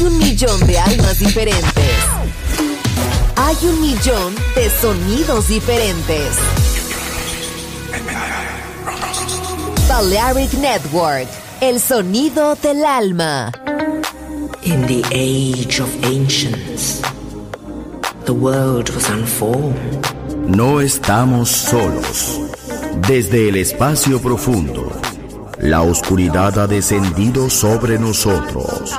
Hay un millón de almas diferentes. Hay un millón de sonidos diferentes. Balearic Network, el sonido del alma. In the age of ancients, the world was unformed. No estamos solos. Desde el espacio profundo, la oscuridad ha descendido sobre nosotros.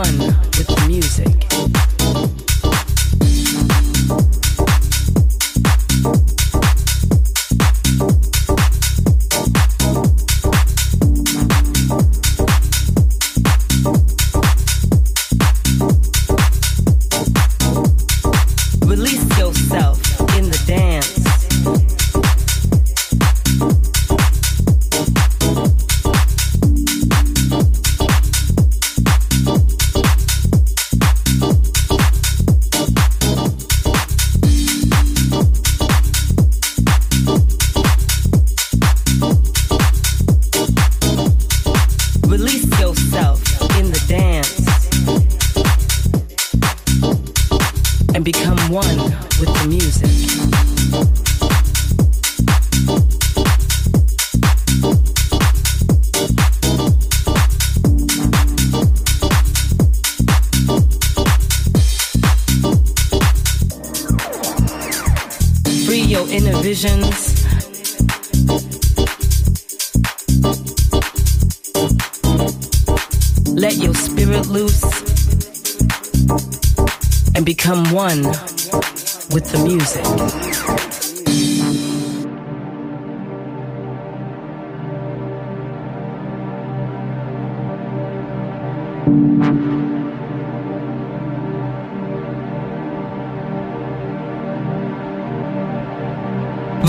one.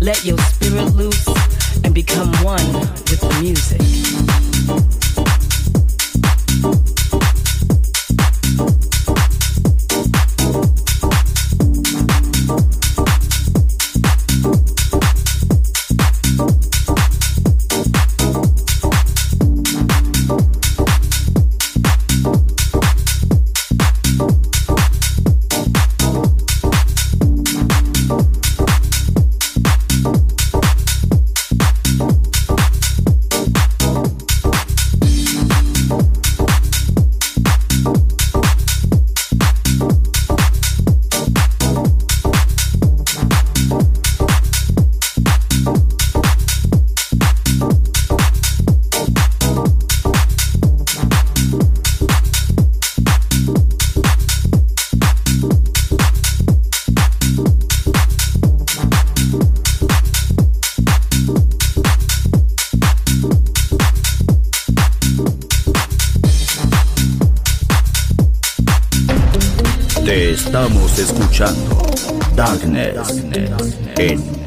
Let your spirit loose and become one with the music.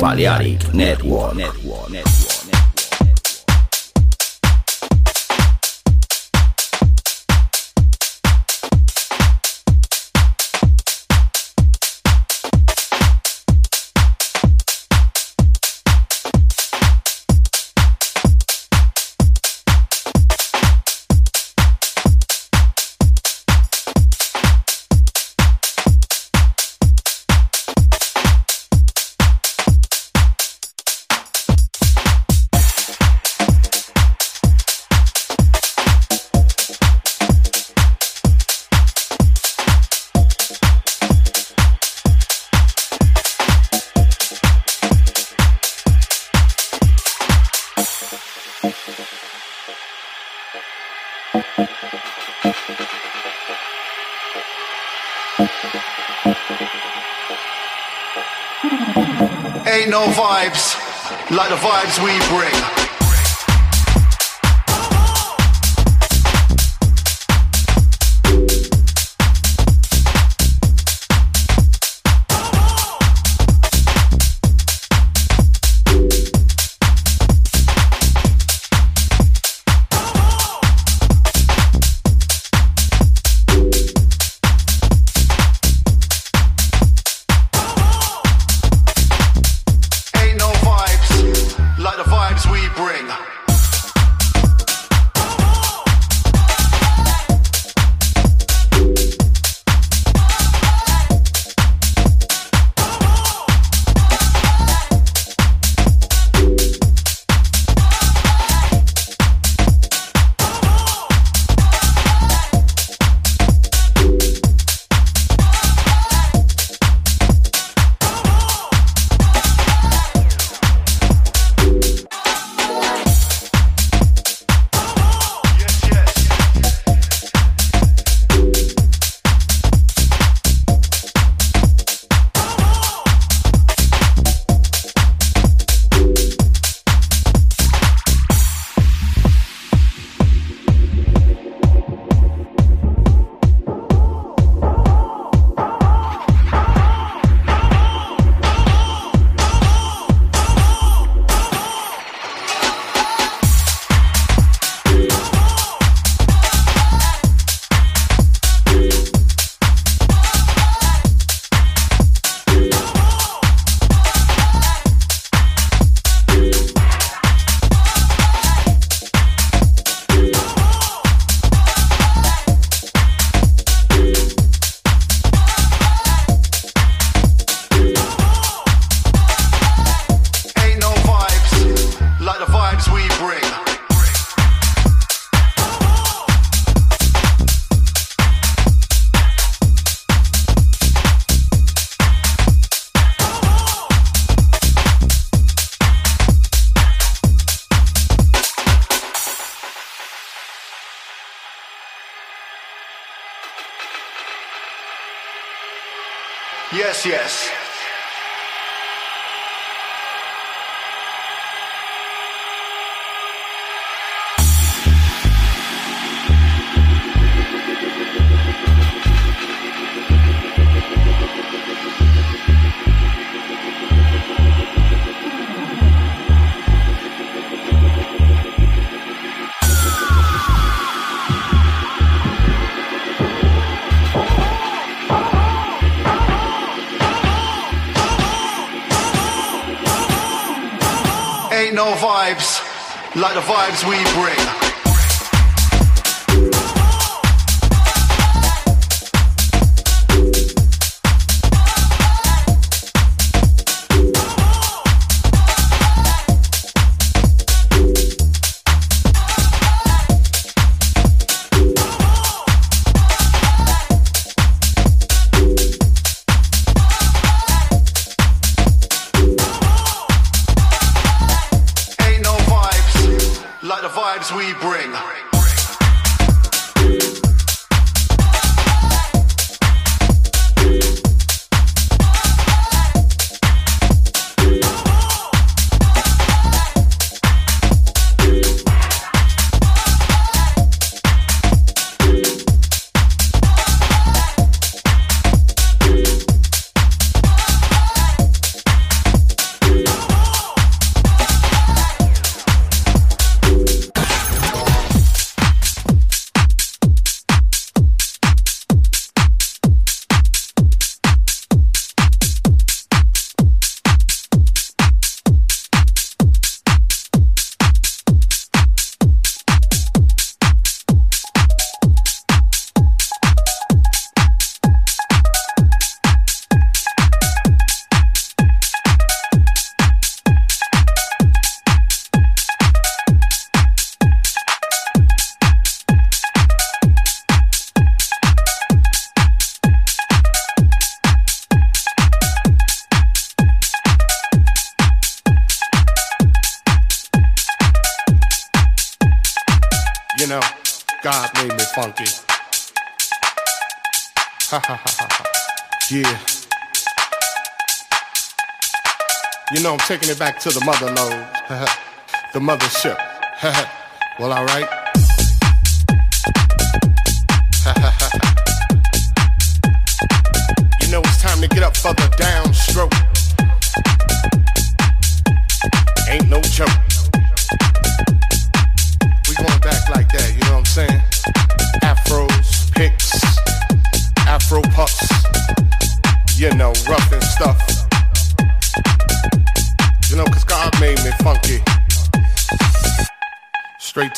Balearic Network. Like the vibes we bring. Like the vibes we bring. we bring. Know, God made me funky. Ha ha ha ha. Yeah. You know, I'm taking it back to the mother lode, the mothership. Well, alright. you know, it's time to get up for the downstroke. Ain't no joke.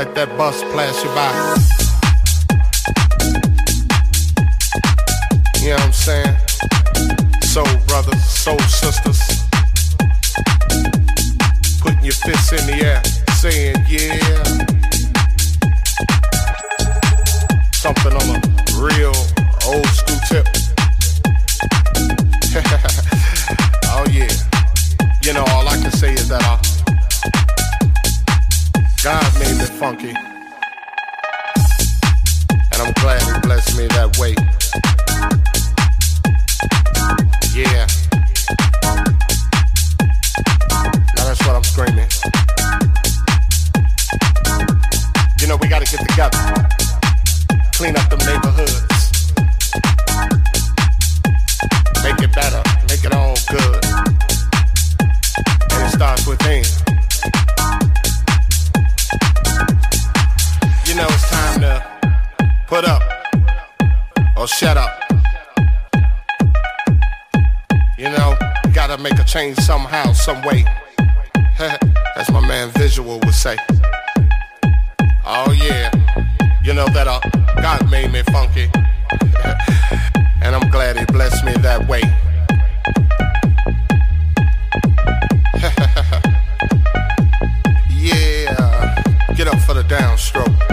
Let that bus pass you by. Funky. And I'm glad he blessed me that way. Yeah. Now that's what I'm screaming. You know, we gotta get together. Clean up them neighborhoods. Make it better. Make it all good. And it starts within. You put up or shut up. You know, gotta make a change somehow, some way. As my man Visual would say. Oh yeah, you know that uh, God made me funky, and I'm glad He blessed me that way. yeah, get up for the downstroke.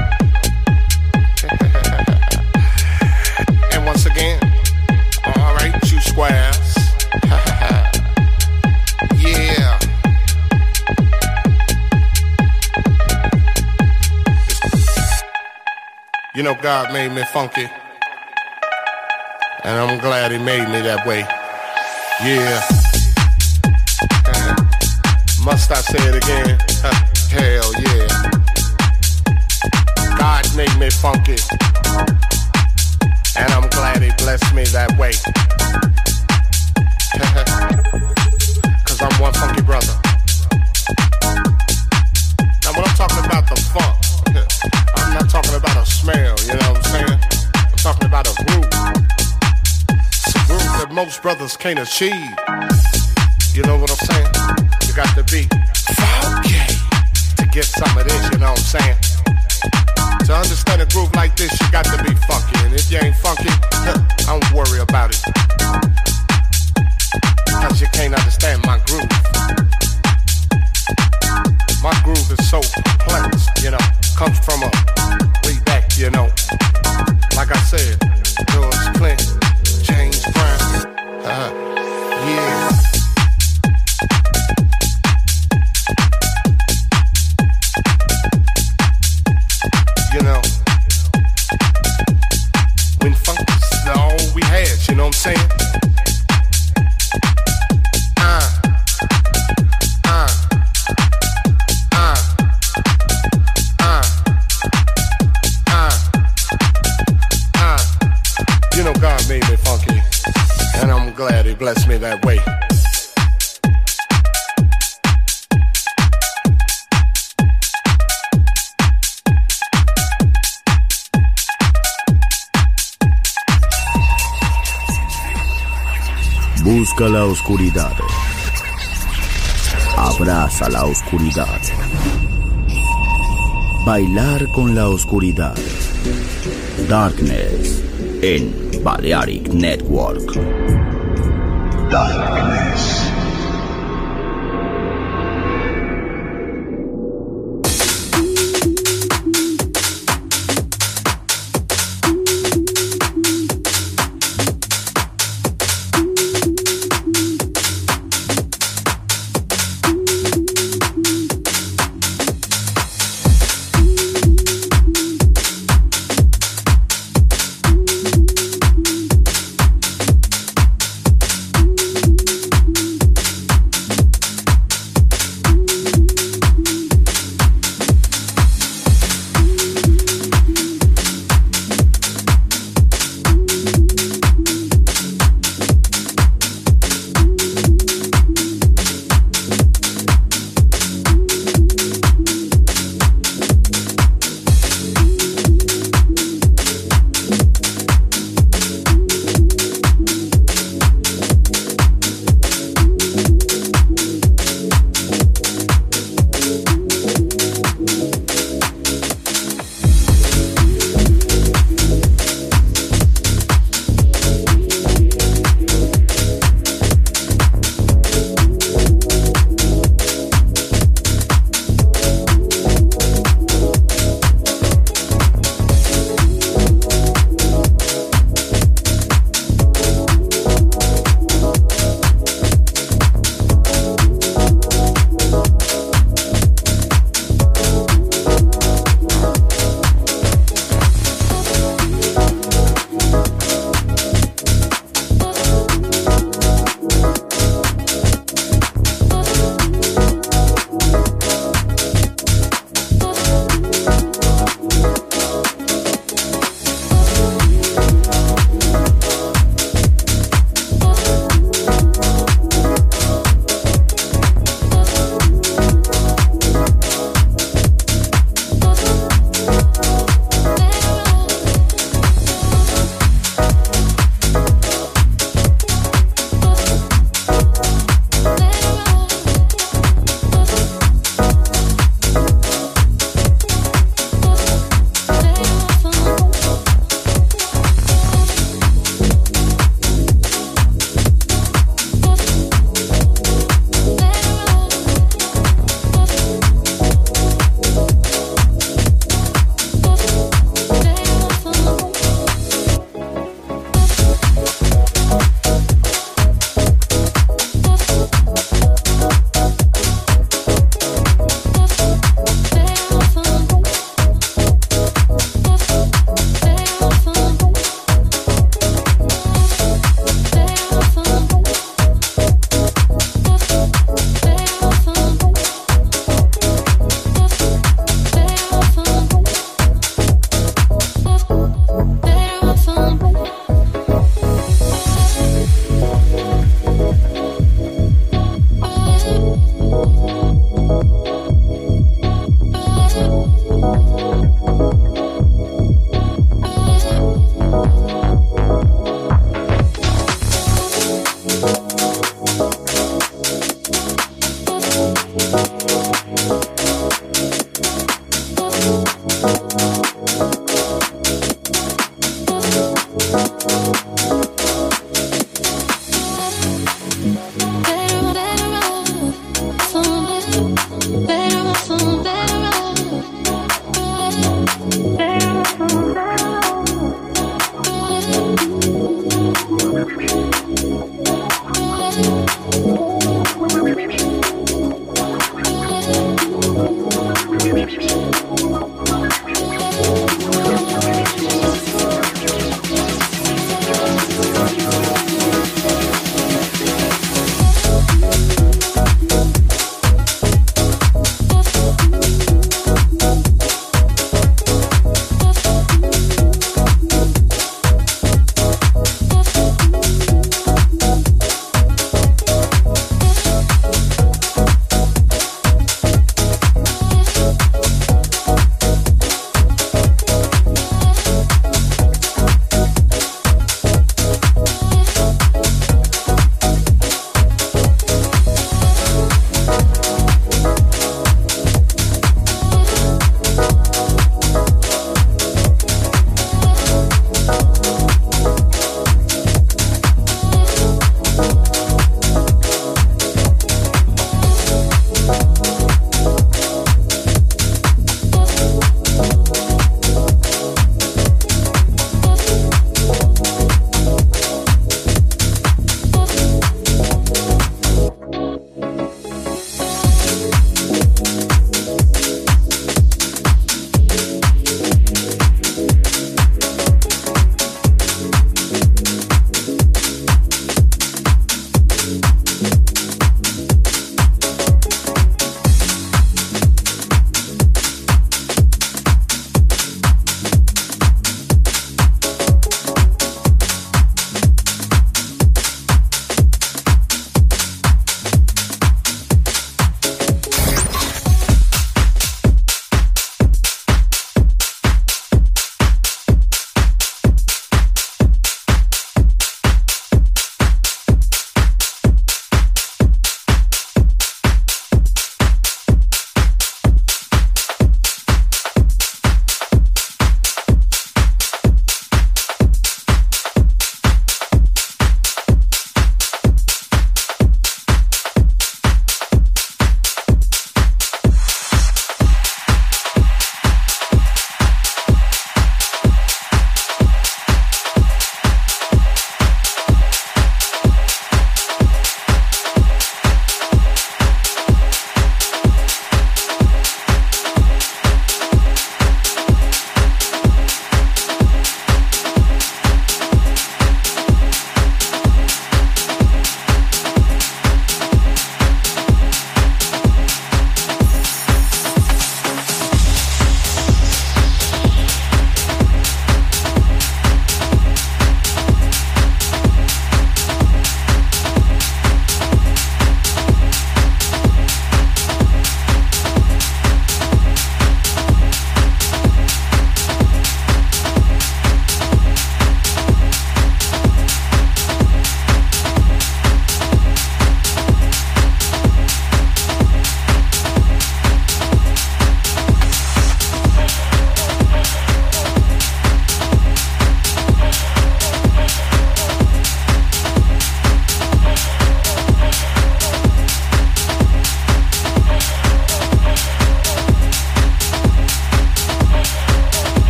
Know, God made me funky. And I'm glad He made me that way. Yeah. Must I say it again? Hell yeah. God made me funky. And I'm glad He blessed me that way. Cause I'm one funky brother. Now, when I'm talking about the funk, I'm not talking about smell, you know what I'm saying? I'm talking about a groove. It's a groove that most brothers can't achieve. You know what I'm saying? You got to be funky to get some of this, you know what I'm saying? To understand a groove like this, you got to be funky. And if you ain't funky, I don't worry about it. Cause you can't understand my groove. My groove is so complex, you know, comes from a way back, you know. Like I said, George Clinton, James Brown, uh, Blessed me that way. Busca la oscuridad. Abraza la oscuridad. Bailar con la oscuridad. Darkness en Balearic Network. Darkness.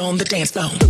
on the dance floor.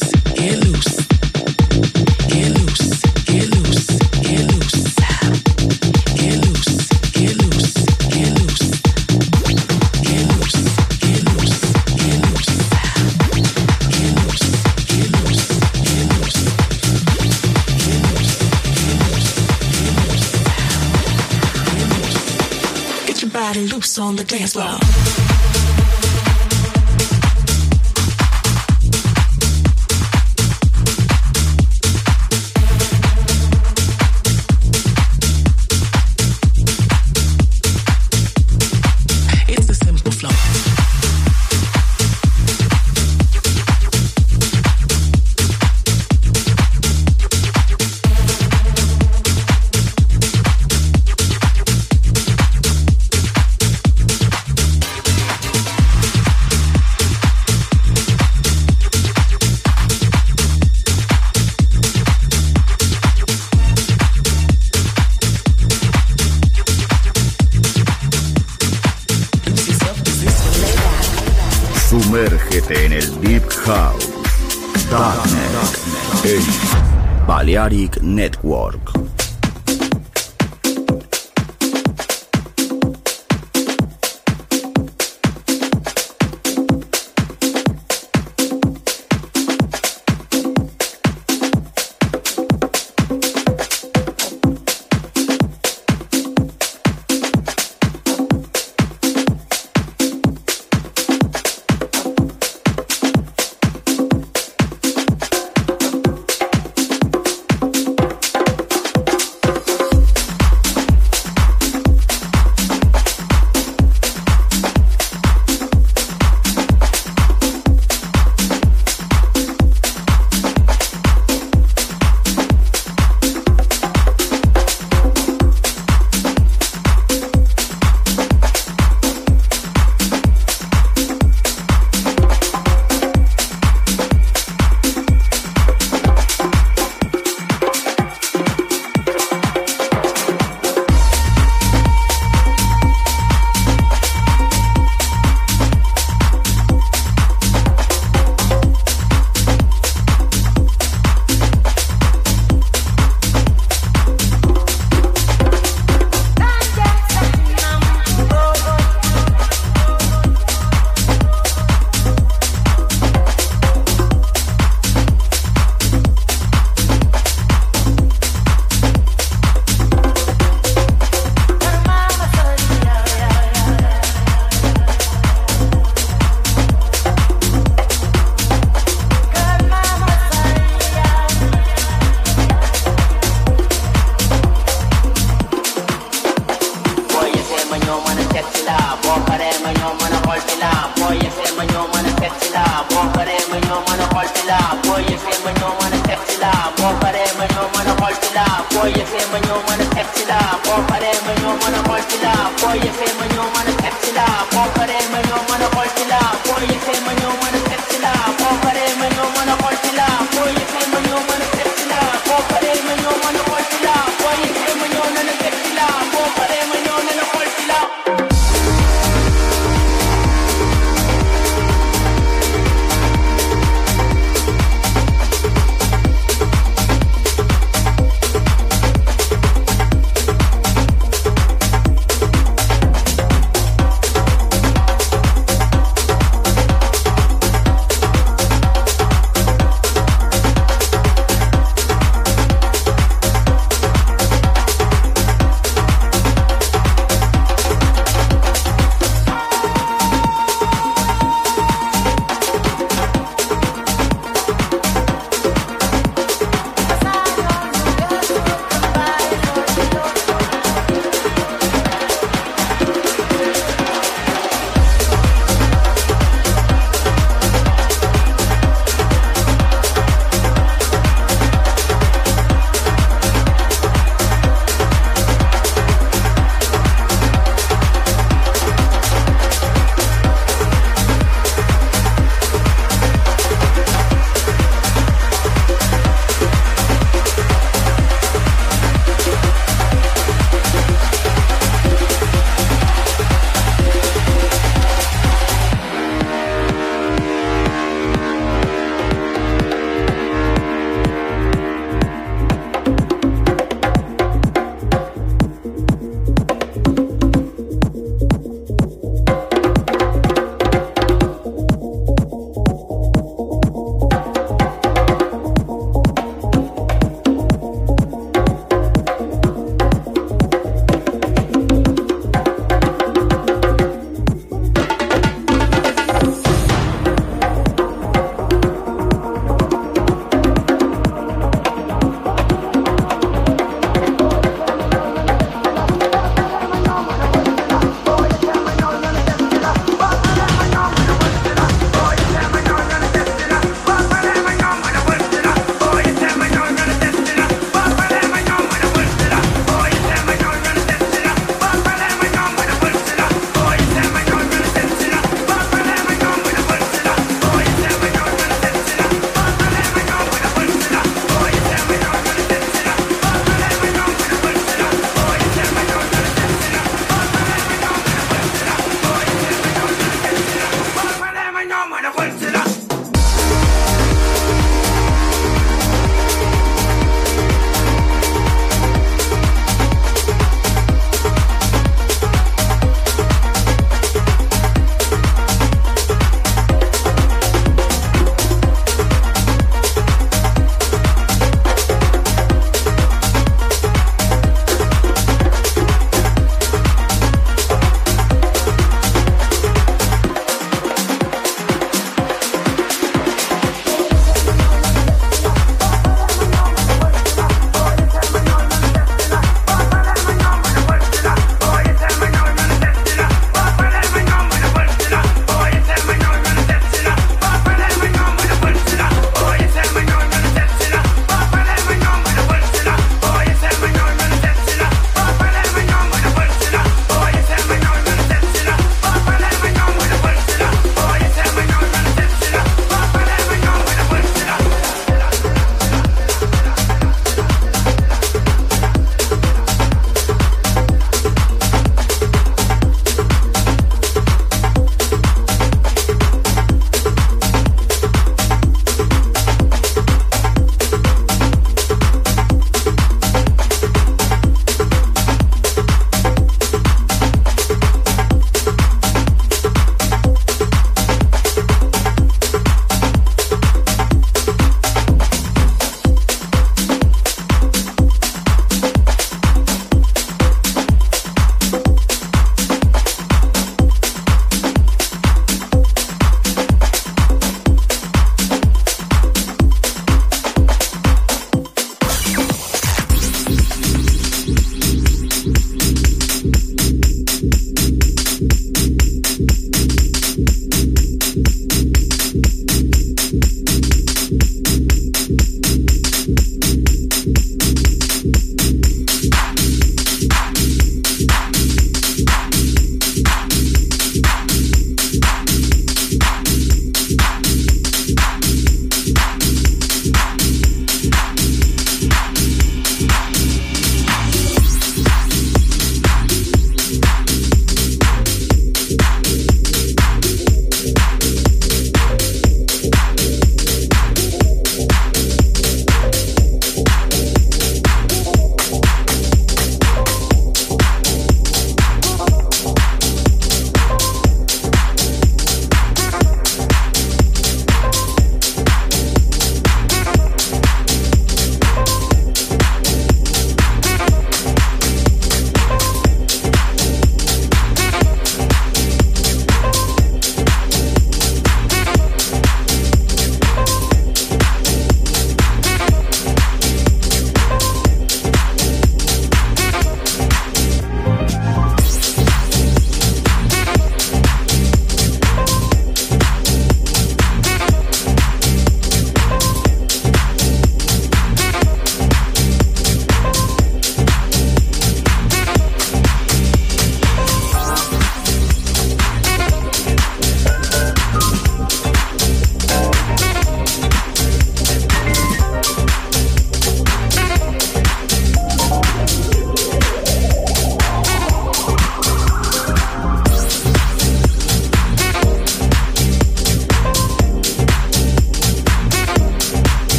as well. Balearic Network.